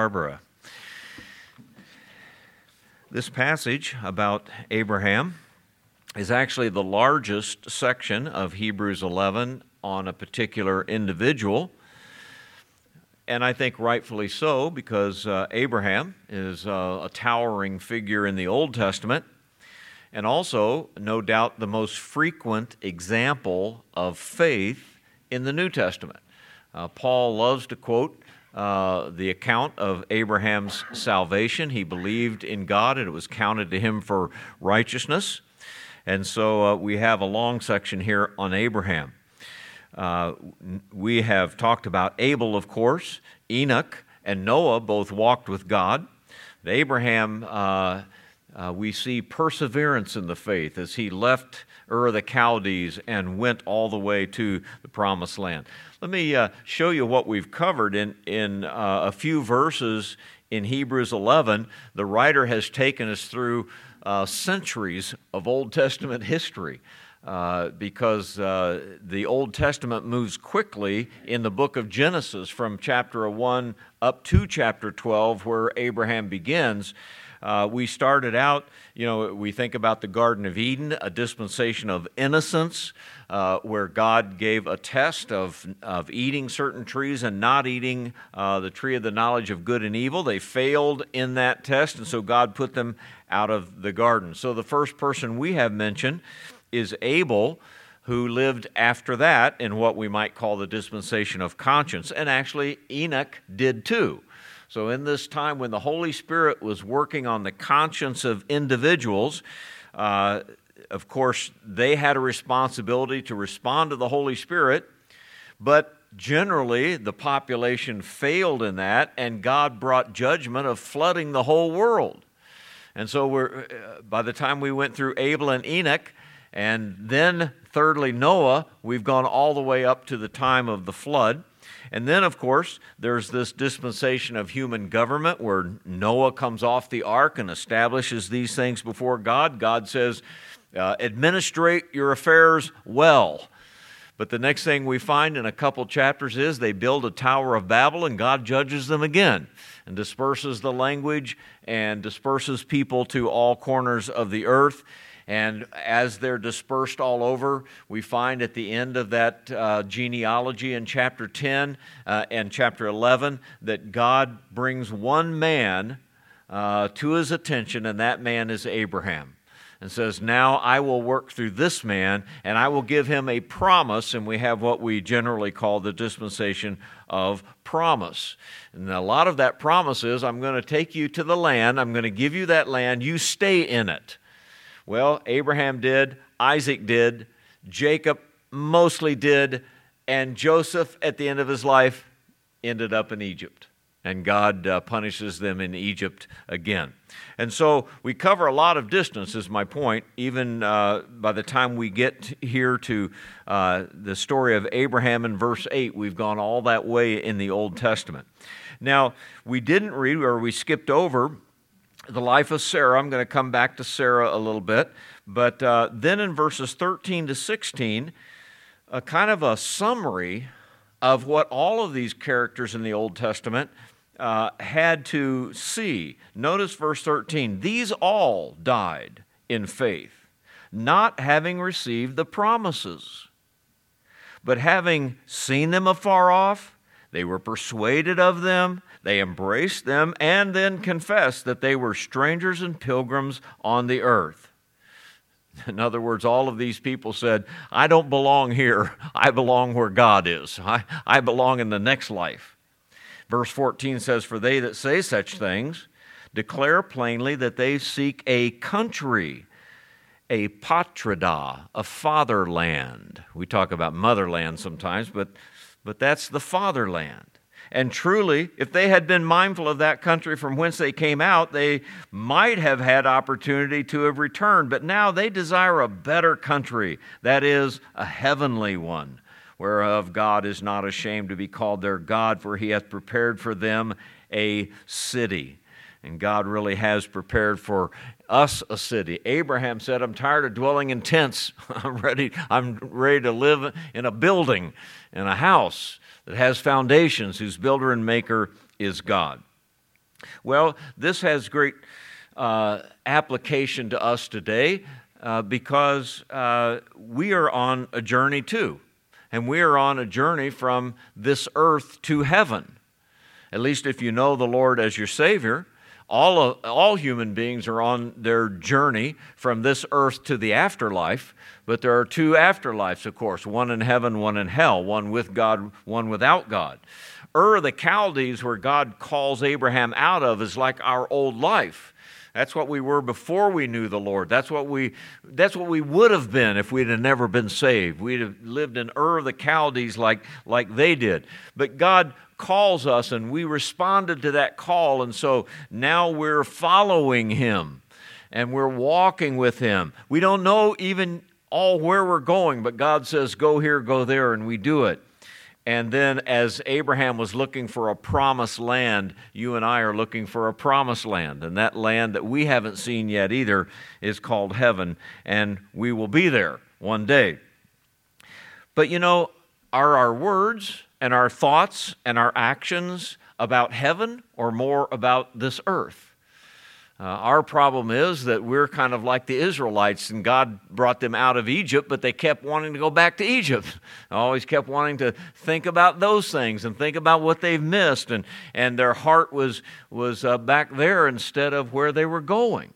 Barbara. This passage about Abraham is actually the largest section of Hebrews 11 on a particular individual. And I think rightfully so, because uh, Abraham is uh, a towering figure in the Old Testament, and also, no doubt, the most frequent example of faith in the New Testament. Uh, Paul loves to quote uh, the account of Abraham's salvation. He believed in God and it was counted to him for righteousness. And so uh, we have a long section here on Abraham. Uh, we have talked about Abel, of course, Enoch, and Noah both walked with God. Abraham, uh, uh, we see perseverance in the faith as he left Ur of the Chaldees and went all the way to the promised land. Let me uh, show you what we've covered in, in uh, a few verses in Hebrews 11. The writer has taken us through uh, centuries of Old Testament history. Uh, because uh, the Old Testament moves quickly in the book of Genesis from chapter 1 up to chapter 12, where Abraham begins. Uh, we started out, you know, we think about the Garden of Eden, a dispensation of innocence, uh, where God gave a test of, of eating certain trees and not eating uh, the tree of the knowledge of good and evil. They failed in that test, and so God put them out of the garden. So the first person we have mentioned is Abel who lived after that in what we might call the dispensation of conscience. And actually, Enoch did too. So, in this time when the Holy Spirit was working on the conscience of individuals, uh, of course, they had a responsibility to respond to the Holy Spirit, but generally the population failed in that, and God brought judgment of flooding the whole world. And so, we're, uh, by the time we went through Abel and Enoch, and then thirdly, Noah, we've gone all the way up to the time of the flood. And then, of course, there's this dispensation of human government where Noah comes off the ark and establishes these things before God. God says, uh, administrate your affairs well. But the next thing we find in a couple chapters is they build a Tower of Babel and God judges them again and disperses the language and disperses people to all corners of the earth. And as they're dispersed all over, we find at the end of that uh, genealogy in chapter 10 uh, and chapter 11 that God brings one man uh, to his attention, and that man is Abraham. And says, Now I will work through this man, and I will give him a promise. And we have what we generally call the dispensation of promise. And a lot of that promise is, I'm going to take you to the land, I'm going to give you that land, you stay in it. Well, Abraham did, Isaac did, Jacob mostly did, and Joseph, at the end of his life, ended up in Egypt. And God uh, punishes them in Egypt again. And so we cover a lot of distance, is my point, even uh, by the time we get here to uh, the story of Abraham in verse 8. We've gone all that way in the Old Testament. Now, we didn't read, or we skipped over the life of Sarah. I'm going to come back to Sarah a little bit. But uh, then in verses 13 to 16, a kind of a summary of what all of these characters in the Old Testament uh, had to see. Notice verse 13 these all died in faith, not having received the promises, but having seen them afar off, they were persuaded of them they embraced them and then confessed that they were strangers and pilgrims on the earth. In other words, all of these people said, I don't belong here. I belong where God is. I, I belong in the next life. Verse 14 says, For they that say such things declare plainly that they seek a country, a patrida, a fatherland. We talk about motherland sometimes, but, but that's the fatherland. And truly, if they had been mindful of that country from whence they came out, they might have had opportunity to have returned. But now they desire a better country, that is, a heavenly one, whereof God is not ashamed to be called their God, for he hath prepared for them a city. And God really has prepared for us a city. Abraham said, I'm tired of dwelling in tents. I'm ready, I'm ready to live in a building, in a house that has foundations, whose builder and maker is God. Well, this has great uh, application to us today uh, because uh, we are on a journey too. And we are on a journey from this earth to heaven. At least if you know the Lord as your Savior, all, of, all human beings are on their journey from this earth to the afterlife, but there are two afterlives, of course one in heaven, one in hell, one with God, one without God. Ur the Chaldees, where God calls Abraham out of, is like our old life. That's what we were before we knew the Lord. That's what we, that's what we would have been if we'd have never been saved. We'd have lived in Ur of the Chaldees like, like they did. But God calls us and we responded to that call. And so now we're following Him and we're walking with Him. We don't know even all where we're going, but God says, go here, go there, and we do it. And then, as Abraham was looking for a promised land, you and I are looking for a promised land. And that land that we haven't seen yet either is called heaven, and we will be there one day. But you know, are our words and our thoughts and our actions about heaven or more about this earth? Uh, our problem is that we're kind of like the Israelites, and God brought them out of Egypt, but they kept wanting to go back to Egypt. always kept wanting to think about those things and think about what they've missed, and, and their heart was, was uh, back there instead of where they were going.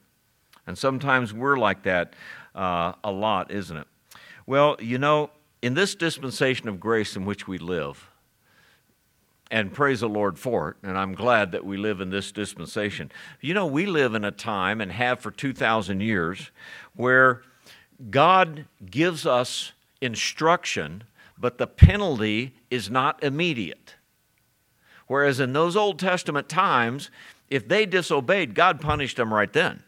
And sometimes we're like that uh, a lot, isn't it? Well, you know, in this dispensation of grace in which we live, and praise the Lord for it. And I'm glad that we live in this dispensation. You know, we live in a time and have for 2,000 years where God gives us instruction, but the penalty is not immediate. Whereas in those Old Testament times, if they disobeyed, God punished them right then.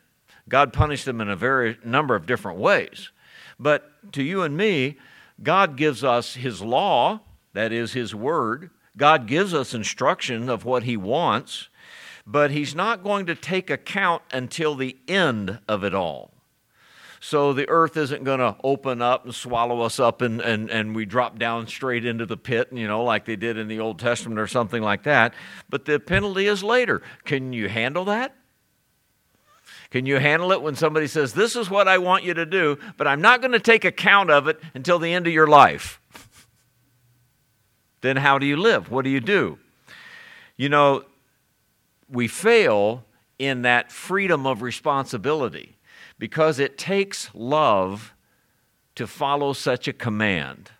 God punished them in a very number of different ways. But to you and me, God gives us His law, that is His word, God gives us instruction of what He wants, but He's not going to take account until the end of it all. So the earth isn't going to open up and swallow us up and, and, and we drop down straight into the pit, you know, like they did in the Old Testament or something like that. But the penalty is later. Can you handle that? Can you handle it when somebody says, This is what I want you to do, but I'm not going to take account of it until the end of your life? Then how do you live? What do you do? You know, we fail in that freedom of responsibility because it takes love to follow such a command.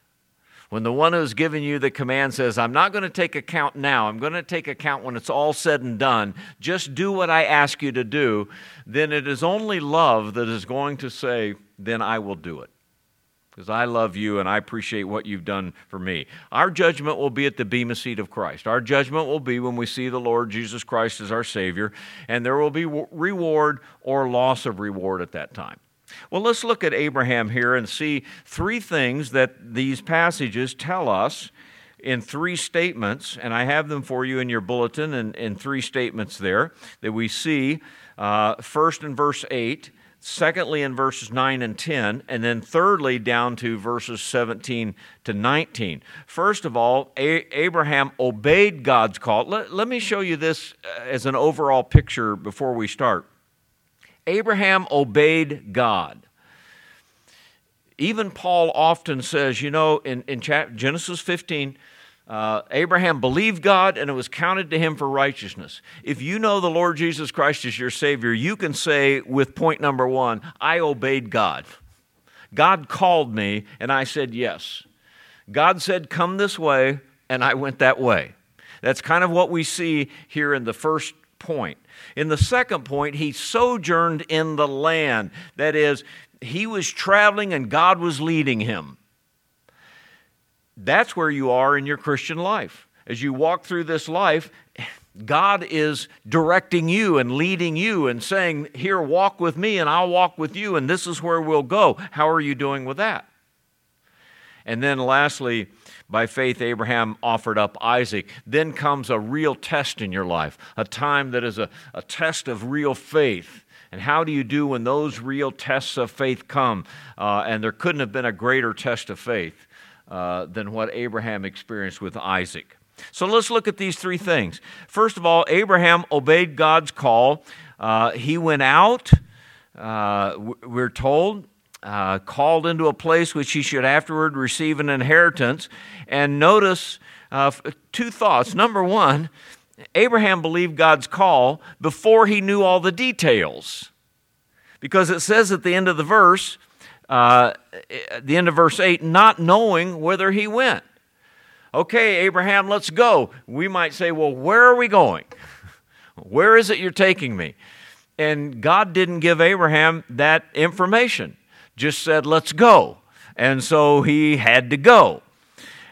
When the one who's given you the command says, I'm not going to take account now, I'm going to take account when it's all said and done, just do what I ask you to do, then it is only love that is going to say, then I will do it because I love you and I appreciate what you've done for me. Our judgment will be at the Bema seat of Christ. Our judgment will be when we see the Lord Jesus Christ as our Savior, and there will be reward or loss of reward at that time. Well, let's look at Abraham here and see three things that these passages tell us in three statements, and I have them for you in your bulletin in, in three statements there that we see. Uh, first in verse 8, secondly in verses 9 and 10, and then thirdly down to verses 17 to 19. First of all, A- Abraham obeyed God's call. Let, let me show you this uh, as an overall picture before we start. Abraham obeyed God. Even Paul often says, you know, in, in Genesis 15, uh, Abraham believed God and it was counted to him for righteousness. If you know the Lord Jesus Christ as your Savior, you can say with point number one, I obeyed God. God called me and I said yes. God said, Come this way, and I went that way. That's kind of what we see here in the first point. In the second point, he sojourned in the land. That is, he was traveling and God was leading him. That's where you are in your Christian life. As you walk through this life, God is directing you and leading you and saying, Here, walk with me, and I'll walk with you, and this is where we'll go. How are you doing with that? And then, lastly, by faith, Abraham offered up Isaac. Then comes a real test in your life, a time that is a, a test of real faith. And how do you do when those real tests of faith come? Uh, and there couldn't have been a greater test of faith uh, than what Abraham experienced with Isaac. So let's look at these three things. First of all, Abraham obeyed God's call. Uh, he went out, uh, we're told, uh, called into a place which he should afterward receive an inheritance. And notice uh, two thoughts. Number one, Abraham believed God's call before he knew all the details. Because it says at the end of the verse, uh, at the end of verse 8, not knowing whither he went. Okay, Abraham, let's go. We might say, well, where are we going? Where is it you're taking me? And God didn't give Abraham that information, just said, let's go. And so he had to go.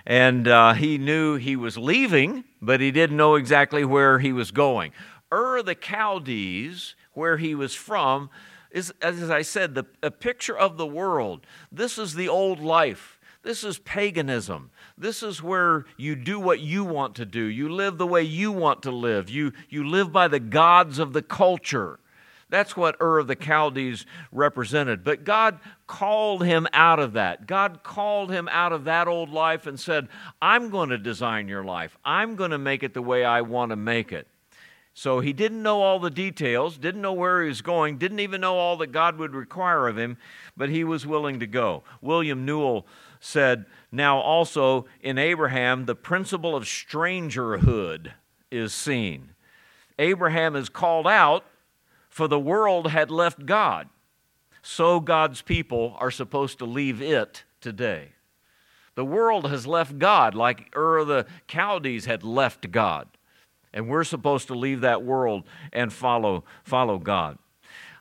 And uh, he knew he was leaving, but he didn't know exactly where he was going. Ur the Chaldees, where he was from, is, as I said, the, a picture of the world. This is the old life. This is paganism. This is where you do what you want to do. You live the way you want to live. You, you live by the gods of the culture. That's what Ur of the Chaldees represented. But God called him out of that. God called him out of that old life and said, I'm going to design your life. I'm going to make it the way I want to make it. So he didn't know all the details, didn't know where he was going, didn't even know all that God would require of him, but he was willing to go. William Newell said, Now also in Abraham, the principle of strangerhood is seen. Abraham is called out, for the world had left God. So God's people are supposed to leave it today. The world has left God like Ur the Chaldees had left God. And we're supposed to leave that world and follow, follow God.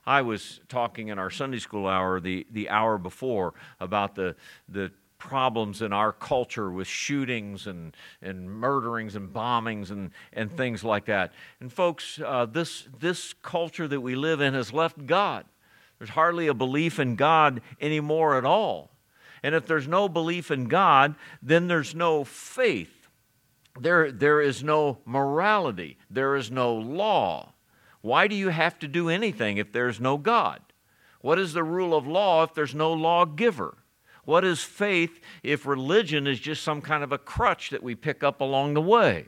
I was talking in our Sunday school hour the, the hour before about the, the problems in our culture with shootings and, and murderings and bombings and, and things like that. And folks, uh, this, this culture that we live in has left God. There's hardly a belief in God anymore at all. And if there's no belief in God, then there's no faith. There, there is no morality. There is no law. Why do you have to do anything if there's no God? What is the rule of law if there's no lawgiver? What is faith if religion is just some kind of a crutch that we pick up along the way?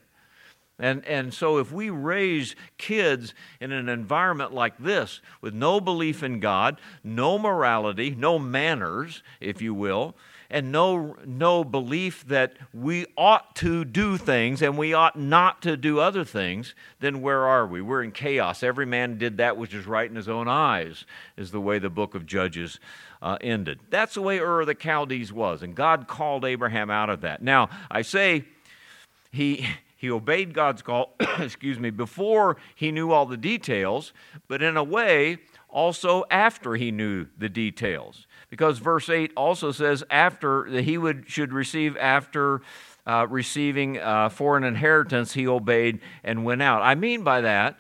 And, and so, if we raise kids in an environment like this with no belief in God, no morality, no manners, if you will, and no, no belief that we ought to do things and we ought not to do other things, then where are we? We're in chaos. Every man did that which is right in his own eyes, is the way the book of Judges uh, ended. That's the way Ur of the Chaldees was, and God called Abraham out of that. Now, I say he. He obeyed God's call, excuse me, before he knew all the details, but in a way, also after he knew the details because verse 8 also says after that he would should receive after uh, receiving uh, for an inheritance he obeyed and went out. I mean by that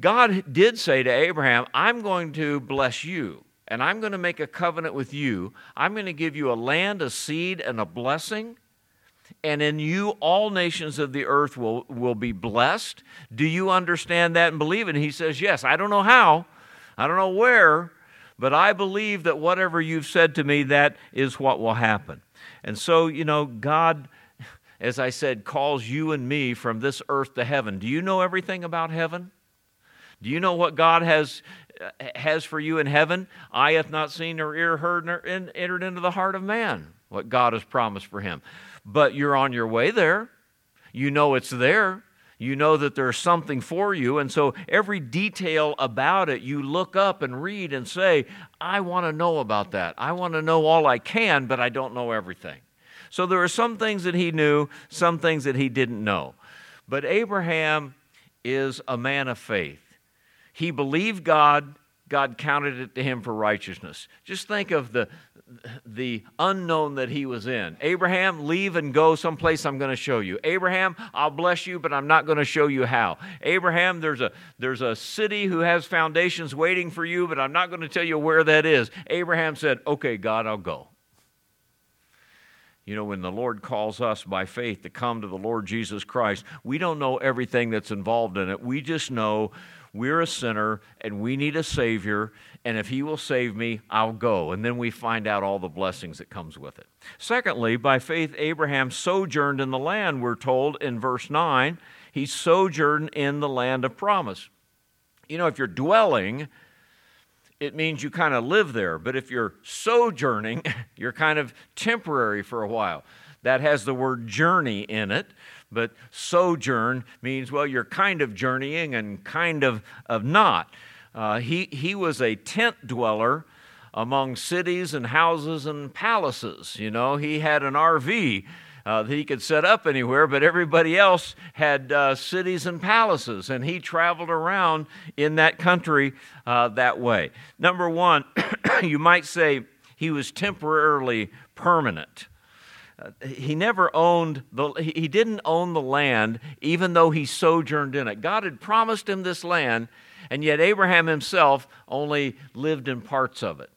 god did say to abraham i'm going to bless you and i'm going to make a covenant with you. I'm going to give you a land a seed and a blessing and in you all nations of the earth will, will be blessed. Do you understand that and believe it? And he says yes. I don't know how. I don't know where but I believe that whatever you've said to me, that is what will happen. And so, you know, God, as I said, calls you and me from this earth to heaven. Do you know everything about heaven? Do you know what God has, uh, has for you in heaven? Eye hath not seen nor ear heard nor entered into the heart of man what God has promised for him. But you're on your way there. You know it's there you know that there's something for you. And so every detail about it, you look up and read and say, I want to know about that. I want to know all I can, but I don't know everything. So there are some things that he knew, some things that he didn't know. But Abraham is a man of faith. He believed God, God counted it to him for righteousness. Just think of the, the unknown that he was in. Abraham, leave and go someplace I'm going to show you. Abraham, I'll bless you, but I'm not going to show you how. Abraham, there's a, there's a city who has foundations waiting for you, but I'm not going to tell you where that is. Abraham said, Okay, God, I'll go. You know, when the Lord calls us by faith to come to the Lord Jesus Christ, we don't know everything that's involved in it. We just know we're a sinner and we need a Savior, and if He will save me, I'll go. And then we find out all the blessings that comes with it. Secondly, by faith, Abraham sojourned in the land, we're told in verse 9. He sojourned in the land of promise. You know, if you're dwelling, it means you kind of live there. But if you're sojourning, you're kind of temporary for a while. That has the word journey in it, but sojourn means, well, you're kind of journeying and kind of, of not. Uh, he, he was a tent dweller among cities and houses and palaces. You know, he had an RV uh, that he could set up anywhere, but everybody else had uh, cities and palaces, and he traveled around in that country uh, that way. Number one, you might say he was temporarily permanent. Uh, he never owned the he didn't own the land even though he sojourned in it god had promised him this land and yet abraham himself only lived in parts of it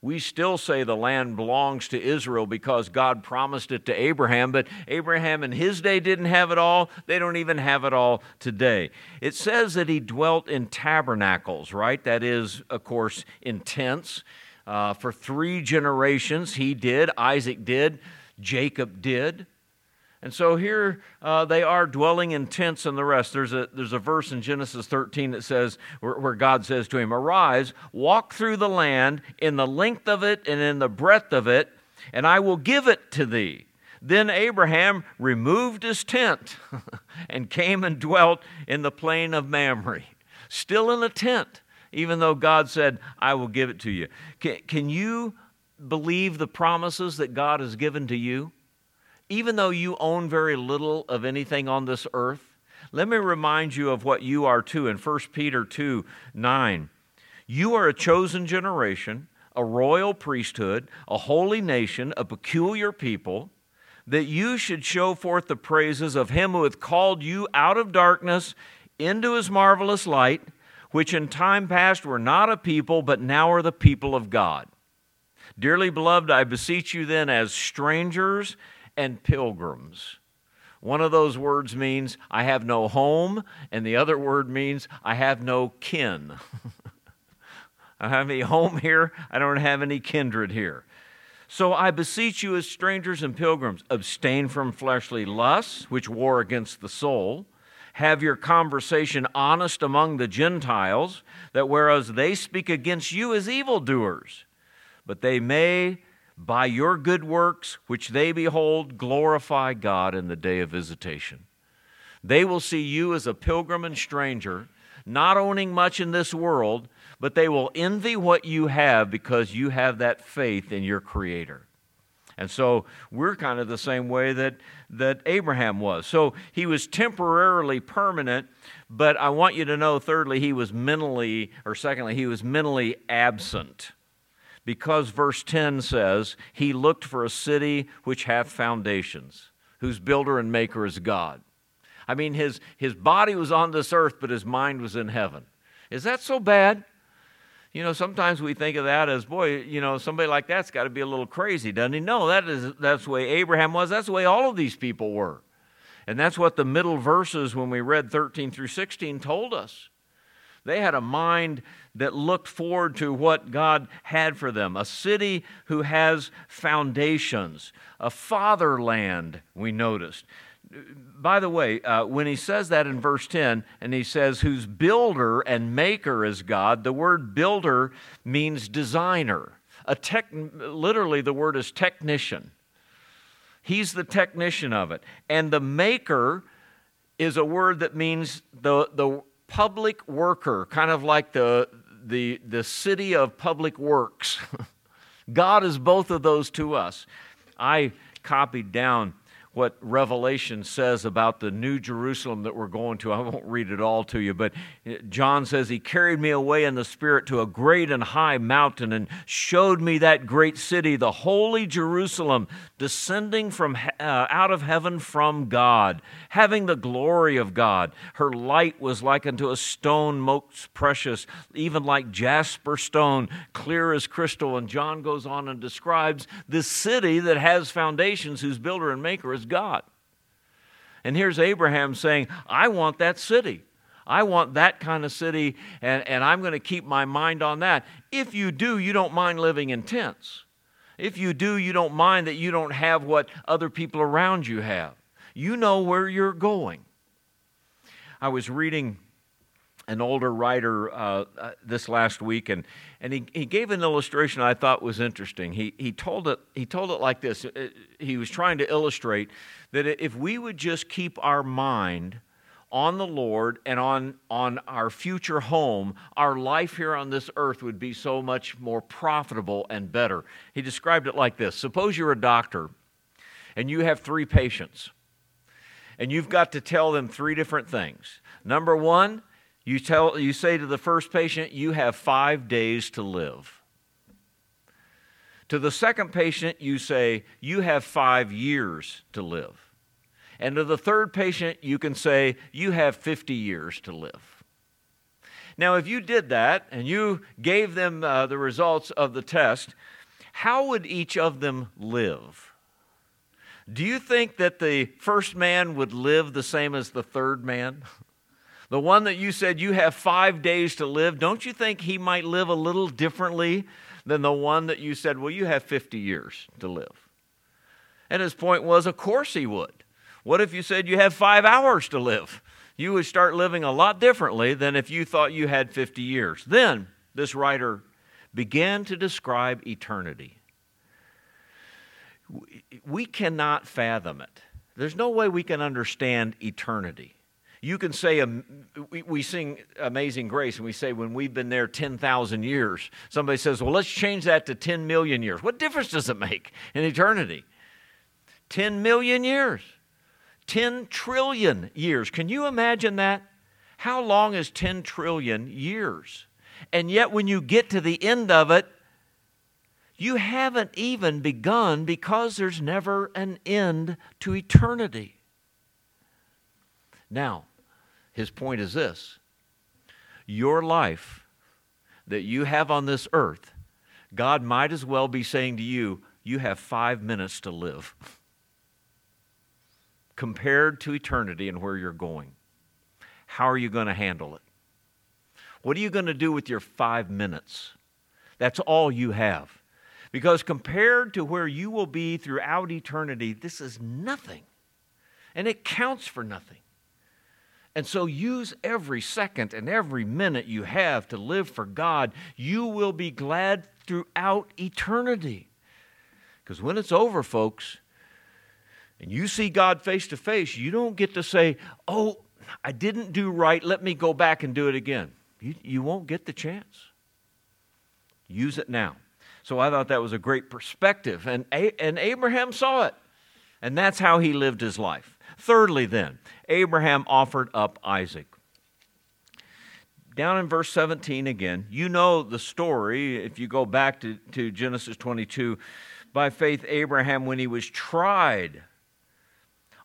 we still say the land belongs to Israel because God promised it to Abraham, but Abraham in his day didn't have it all. They don't even have it all today. It says that he dwelt in tabernacles, right? That is, of course, in tents. Uh, for three generations, he did, Isaac did, Jacob did. And so here uh, they are dwelling in tents and the rest. There's a, there's a verse in Genesis 13 that says, where, where, God says to him, Arise, walk through the land in the length of it and in the breadth of it, and I will give it to thee. Then Abraham removed his tent and came and dwelt in the plain of Mamre, still in a tent, even though God said, I will give it to you. Can, can you believe the promises that God has given to you? Even though you own very little of anything on this earth, let me remind you of what you are too in 1 Peter 2 9. You are a chosen generation, a royal priesthood, a holy nation, a peculiar people, that you should show forth the praises of him who hath called you out of darkness into his marvelous light, which in time past were not a people, but now are the people of God. Dearly beloved, I beseech you then, as strangers and pilgrims. One of those words means I have no home, and the other word means I have no kin. I have any home here, I don't have any kindred here. So I beseech you, as strangers and pilgrims, abstain from fleshly lusts, which war against the soul. Have your conversation honest among the Gentiles, that whereas they speak against you as evildoers, but they may by your good works, which they behold, glorify God in the day of visitation. They will see you as a pilgrim and stranger, not owning much in this world, but they will envy what you have because you have that faith in your Creator. And so we're kind of the same way that, that Abraham was. So he was temporarily permanent, but I want you to know, thirdly, he was mentally, or secondly, he was mentally absent because verse 10 says, He looked for a city which hath foundations, whose builder and maker is God. I mean, his, his body was on this earth, but his mind was in heaven. Is that so bad? You know, sometimes we think of that as, boy, you know, somebody like that's got to be a little crazy, doesn't he? No, that is, that's the way Abraham was. That's the way all of these people were. And that's what the middle verses, when we read 13 through 16, told us. They had a mind that looked forward to what God had for them, a city who has foundations, a fatherland, we noticed. By the way, uh, when he says that in verse 10, and he says, whose builder and maker is God, the word builder means designer. A tech, literally, the word is technician. He's the technician of it. And the maker is a word that means the, the public worker, kind of like the, the, the city of public works. God is both of those to us. I copied down what Revelation says about the new Jerusalem that we're going to. I won't read it all to you, but John says, He carried me away in the Spirit to a great and high mountain and showed me that great city, the holy Jerusalem, descending from uh, out of heaven from God, having the glory of God. Her light was like unto a stone most precious, even like jasper stone, clear as crystal. And John goes on and describes this city that has foundations, whose builder and maker is God. And here's Abraham saying, I want that city. I want that kind of city, and, and I'm going to keep my mind on that. If you do, you don't mind living in tents. If you do, you don't mind that you don't have what other people around you have. You know where you're going. I was reading an older writer uh, uh, this last week, and, and he, he gave an illustration I thought was interesting. He, he, told it, he told it like this uh, He was trying to illustrate that if we would just keep our mind on the Lord and on, on our future home, our life here on this earth would be so much more profitable and better. He described it like this Suppose you're a doctor and you have three patients, and you've got to tell them three different things. Number one, you, tell, you say to the first patient, you have five days to live. To the second patient, you say, you have five years to live. And to the third patient, you can say, you have 50 years to live. Now, if you did that and you gave them uh, the results of the test, how would each of them live? Do you think that the first man would live the same as the third man? The one that you said you have five days to live, don't you think he might live a little differently than the one that you said, well, you have 50 years to live? And his point was, of course he would. What if you said you have five hours to live? You would start living a lot differently than if you thought you had 50 years. Then this writer began to describe eternity. We cannot fathom it. There's no way we can understand eternity. You can say, um, we, we sing Amazing Grace, and we say, when we've been there 10,000 years, somebody says, well, let's change that to 10 million years. What difference does it make in eternity? 10 million years, 10 trillion years. Can you imagine that? How long is 10 trillion years? And yet, when you get to the end of it, you haven't even begun because there's never an end to eternity. Now, his point is this your life that you have on this earth, God might as well be saying to you, you have five minutes to live compared to eternity and where you're going. How are you going to handle it? What are you going to do with your five minutes? That's all you have. Because compared to where you will be throughout eternity, this is nothing. And it counts for nothing. And so use every second and every minute you have to live for God. You will be glad throughout eternity. Because when it's over, folks, and you see God face to face, you don't get to say, Oh, I didn't do right. Let me go back and do it again. You, you won't get the chance. Use it now. So I thought that was a great perspective. And, and Abraham saw it. And that's how he lived his life. Thirdly, then, Abraham offered up Isaac. Down in verse 17 again, you know the story. If you go back to, to Genesis 22, by faith, Abraham, when he was tried,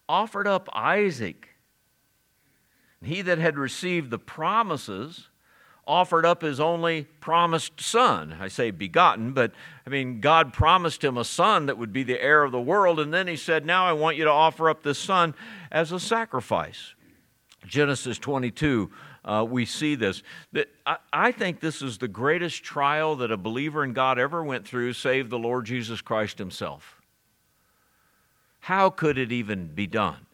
offered up Isaac. He that had received the promises offered up his only promised son. I say begotten, but I mean, God promised him a son that would be the heir of the world, and then he said, Now I want you to offer up this son as a sacrifice. Genesis 22, uh, we see this. That I, I think this is the greatest trial that a believer in God ever went through, save the Lord Jesus Christ himself. How could it even be done?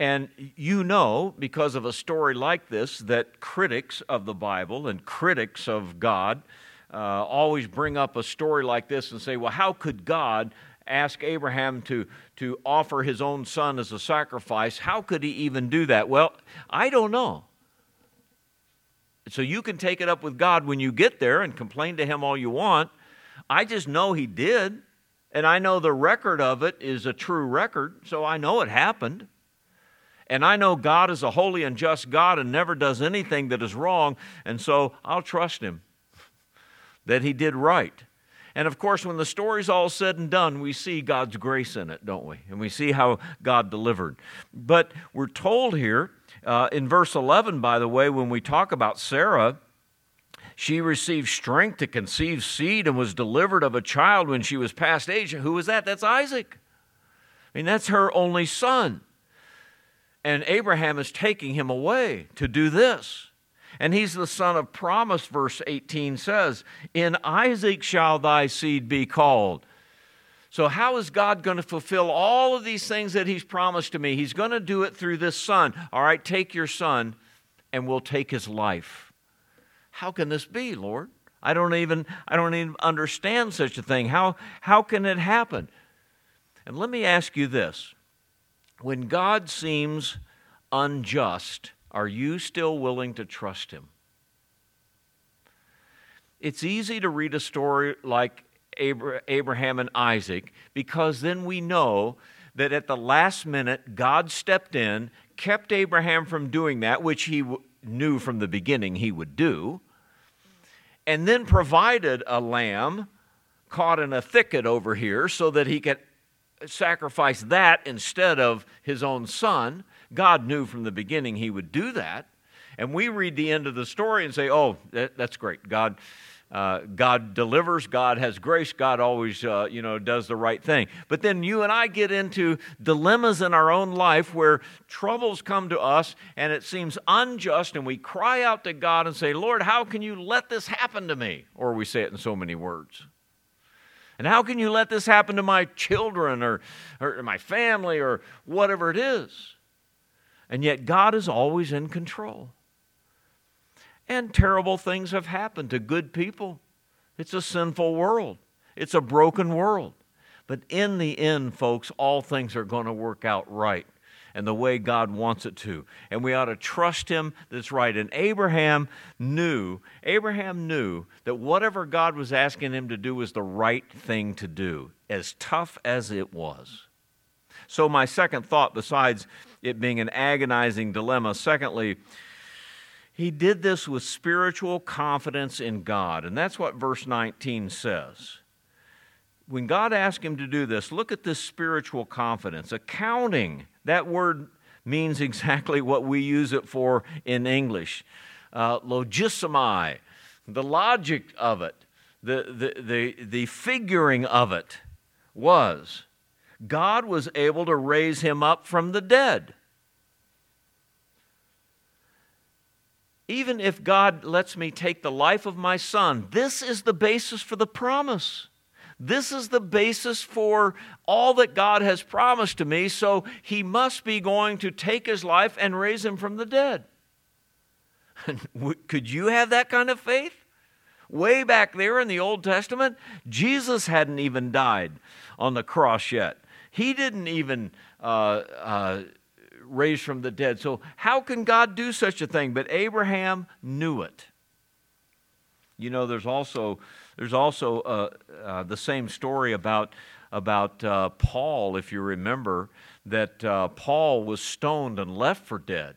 And you know, because of a story like this, that critics of the Bible and critics of God uh, always bring up a story like this and say, well, how could God ask Abraham to, to offer his own son as a sacrifice? How could he even do that? Well, I don't know. So you can take it up with God when you get there and complain to him all you want. I just know he did. And I know the record of it is a true record, so I know it happened. And I know God is a holy and just God and never does anything that is wrong, and so I'll trust Him that He did right. And of course, when the story's all said and done, we see God's grace in it, don't we? And we see how God delivered. But we're told here uh, in verse 11, by the way, when we talk about Sarah, she received strength to conceive seed and was delivered of a child when she was past age. Who was that? That's Isaac. I mean, that's her only son. And Abraham is taking him away to do this. And he's the son of promise, verse 18 says, In Isaac shall thy seed be called. So, how is God going to fulfill all of these things that he's promised to me? He's going to do it through this son. All right, take your son, and we'll take his life. How can this be, Lord? I don't even I don't even understand such a thing. How how can it happen? And let me ask you this. When God seems unjust, are you still willing to trust him? It's easy to read a story like Abraham and Isaac because then we know that at the last minute, God stepped in, kept Abraham from doing that, which he knew from the beginning he would do, and then provided a lamb caught in a thicket over here so that he could sacrifice that instead of his own son. God knew from the beginning he would do that. And we read the end of the story and say, oh, that, that's great. God, uh, God delivers, God has grace, God always, uh, you know, does the right thing. But then you and I get into dilemmas in our own life where troubles come to us and it seems unjust, and we cry out to God and say, Lord, how can you let this happen to me? Or we say it in so many words. And how can you let this happen to my children or, or my family or whatever it is? And yet, God is always in control. And terrible things have happened to good people. It's a sinful world, it's a broken world. But in the end, folks, all things are going to work out right and the way God wants it to. And we ought to trust Him that's right. And Abraham knew, Abraham knew that whatever God was asking him to do was the right thing to do, as tough as it was. So, my second thought, besides it being an agonizing dilemma. Secondly, he did this with spiritual confidence in God. And that's what verse 19 says. When God asked him to do this, look at this spiritual confidence. Accounting, that word means exactly what we use it for in English. Uh, logizomai, the logic of it, the, the, the, the figuring of it was God was able to raise him up from the dead. Even if God lets me take the life of my son, this is the basis for the promise. This is the basis for all that God has promised to me, so he must be going to take his life and raise him from the dead. Could you have that kind of faith? Way back there in the Old Testament, Jesus hadn't even died on the cross yet. He didn't even uh, uh, raise from the dead. So, how can God do such a thing? But Abraham knew it. You know, there's also there's also uh, uh the same story about about uh, Paul, if you remember, that uh, Paul was stoned and left for dead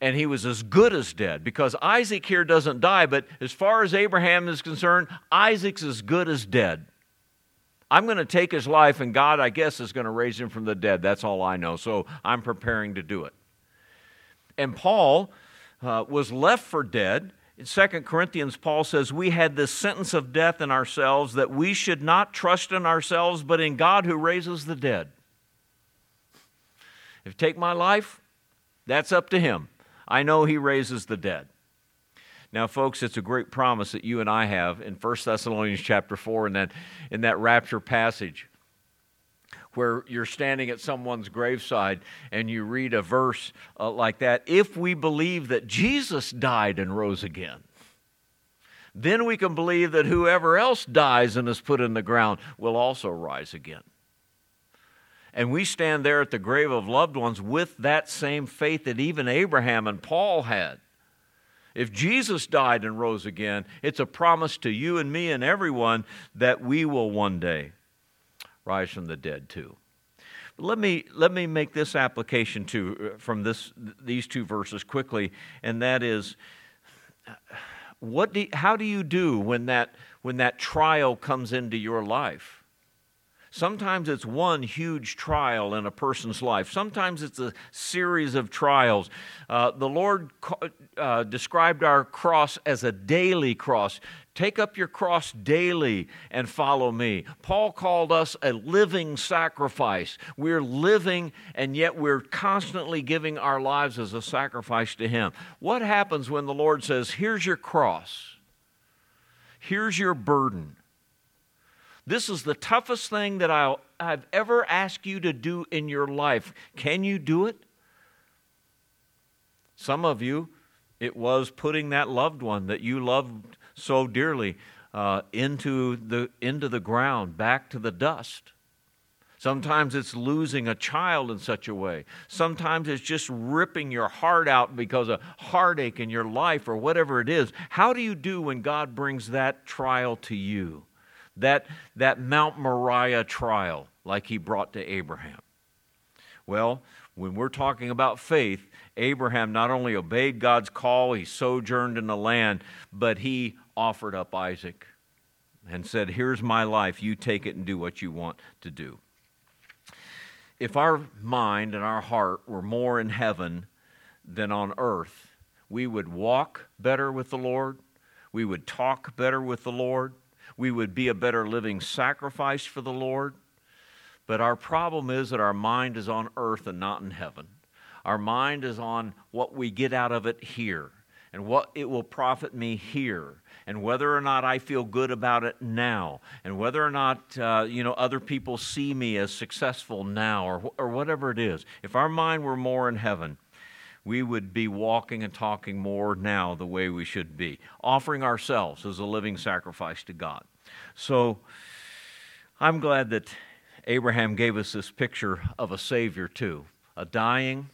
and he was as good as dead because Isaac here doesn't die, but as far as Abraham is concerned, Isaac's as good as dead. I'm going to take his life, and God, I guess, is going to raise him from the dead. That's all I know. So I'm preparing to do it. And Paul uh, was left for dead. In 2 Corinthians, Paul says, We had this sentence of death in ourselves that we should not trust in ourselves, but in God who raises the dead. If take my life, that's up to him. I know he raises the dead. Now, folks, it's a great promise that you and I have in 1 Thessalonians chapter 4 and that in that rapture passage where you're standing at someone's graveside and you read a verse uh, like that. If we believe that Jesus died and rose again, then we can believe that whoever else dies and is put in the ground will also rise again. And we stand there at the grave of loved ones with that same faith that even Abraham and Paul had. If Jesus died and rose again, it's a promise to you and me and everyone that we will one day. rise from the dead too. Let me, let me make this application to, uh, from this, these two verses quickly, and that is what do, how do you do when that, when that trial comes into your life? Sometimes it's one huge trial in a person's life. Sometimes it's a series of trials. Uh, the Lord uh, described our cross as a daily cross. Take up your cross daily and follow me. Paul called us a living sacrifice. We're living, and yet we're constantly giving our lives as a sacrifice to Him. What happens when the Lord says, Here's your cross, here's your burden? This is the toughest thing that i have ever asked you to do in your life. Can you do it? Some of you, it was putting that loved one that you loved so dearly uh, into, the, into the ground, back to the dust. Sometimes it's losing a child in such a way. Sometimes it's just ripping your heart out because of heartache in your life or whatever it is. How do you do when God brings that trial to you? That, that Mount Moriah trial like he brought to Abraham? Well, when we're talking about faith, Abraham not only obeyed God's call, he sojourned in the land, but he offered up Isaac and said, Here's my life, you take it and do what you want to do. If our mind and our heart were more in heaven than on earth, we would walk better with the Lord, we would talk better with the Lord, we would be a better living sacrifice for the Lord. But our problem is that our mind is on earth and not in heaven. Our mind is on what we get out of it here and what it will profit me here and whether or not I feel good about it now, and whether or not uh, you know other people see me as successful now, or or whatever it is. If our mind were more in heaven, we would be walking and talking more now the way we should be, offering ourselves as a living sacrifice to God. So I'm glad that Abraham gave us this picture of a Savior, too a dying,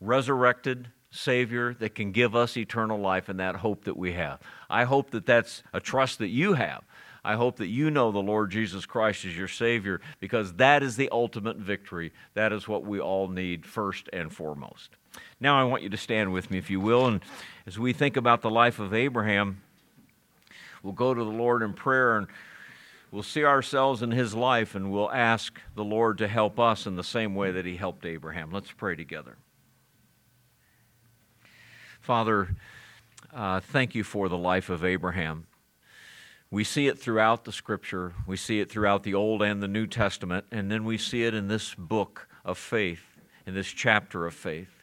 resurrected Savior that can give us eternal life and that hope that we have. I hope that that's a trust that you have. I hope that you know the Lord Jesus Christ is your Savior because that is the ultimate victory. That is what we all need first and foremost. Now, I want you to stand with me, if you will. And as we think about the life of Abraham, we'll go to the Lord in prayer and we'll see ourselves in his life and we'll ask the Lord to help us in the same way that he helped Abraham. Let's pray together. Father, uh, thank you for the life of Abraham. We see it throughout the scripture, we see it throughout the Old and the New Testament, and then we see it in this book of faith, in this chapter of faith.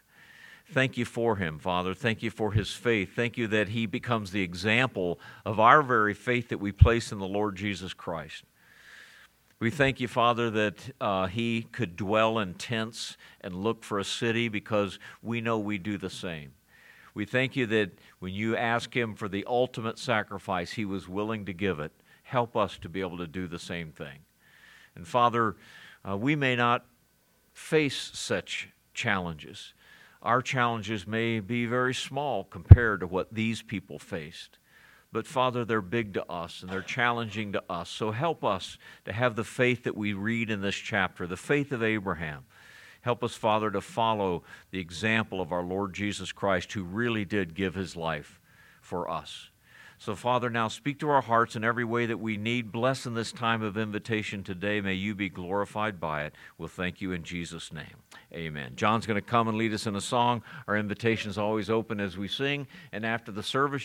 Thank you for him, Father. Thank you for his faith. Thank you that he becomes the example of our very faith that we place in the Lord Jesus Christ. We thank you, Father, that uh, he could dwell in tents and look for a city because we know we do the same. We thank you that when you ask him for the ultimate sacrifice, he was willing to give it. Help us to be able to do the same thing. And Father, uh, we may not face such challenges our challenges may be very small compared to what these people faced. But Father, they're big to us and they're challenging to us. So help us to have the faith that we read in this chapter, the faith of Abraham. Help us, Father, to follow the example of our Lord Jesus Christ, who really did give his life for us. So, Father, now speak to our hearts in every way that we need. Bless in this time of invitation today. May you be glorified by it. We'll thank you in Jesus' name. Amen. John's going to come and lead us in a song. Our invitation is always open as we sing. And after the service,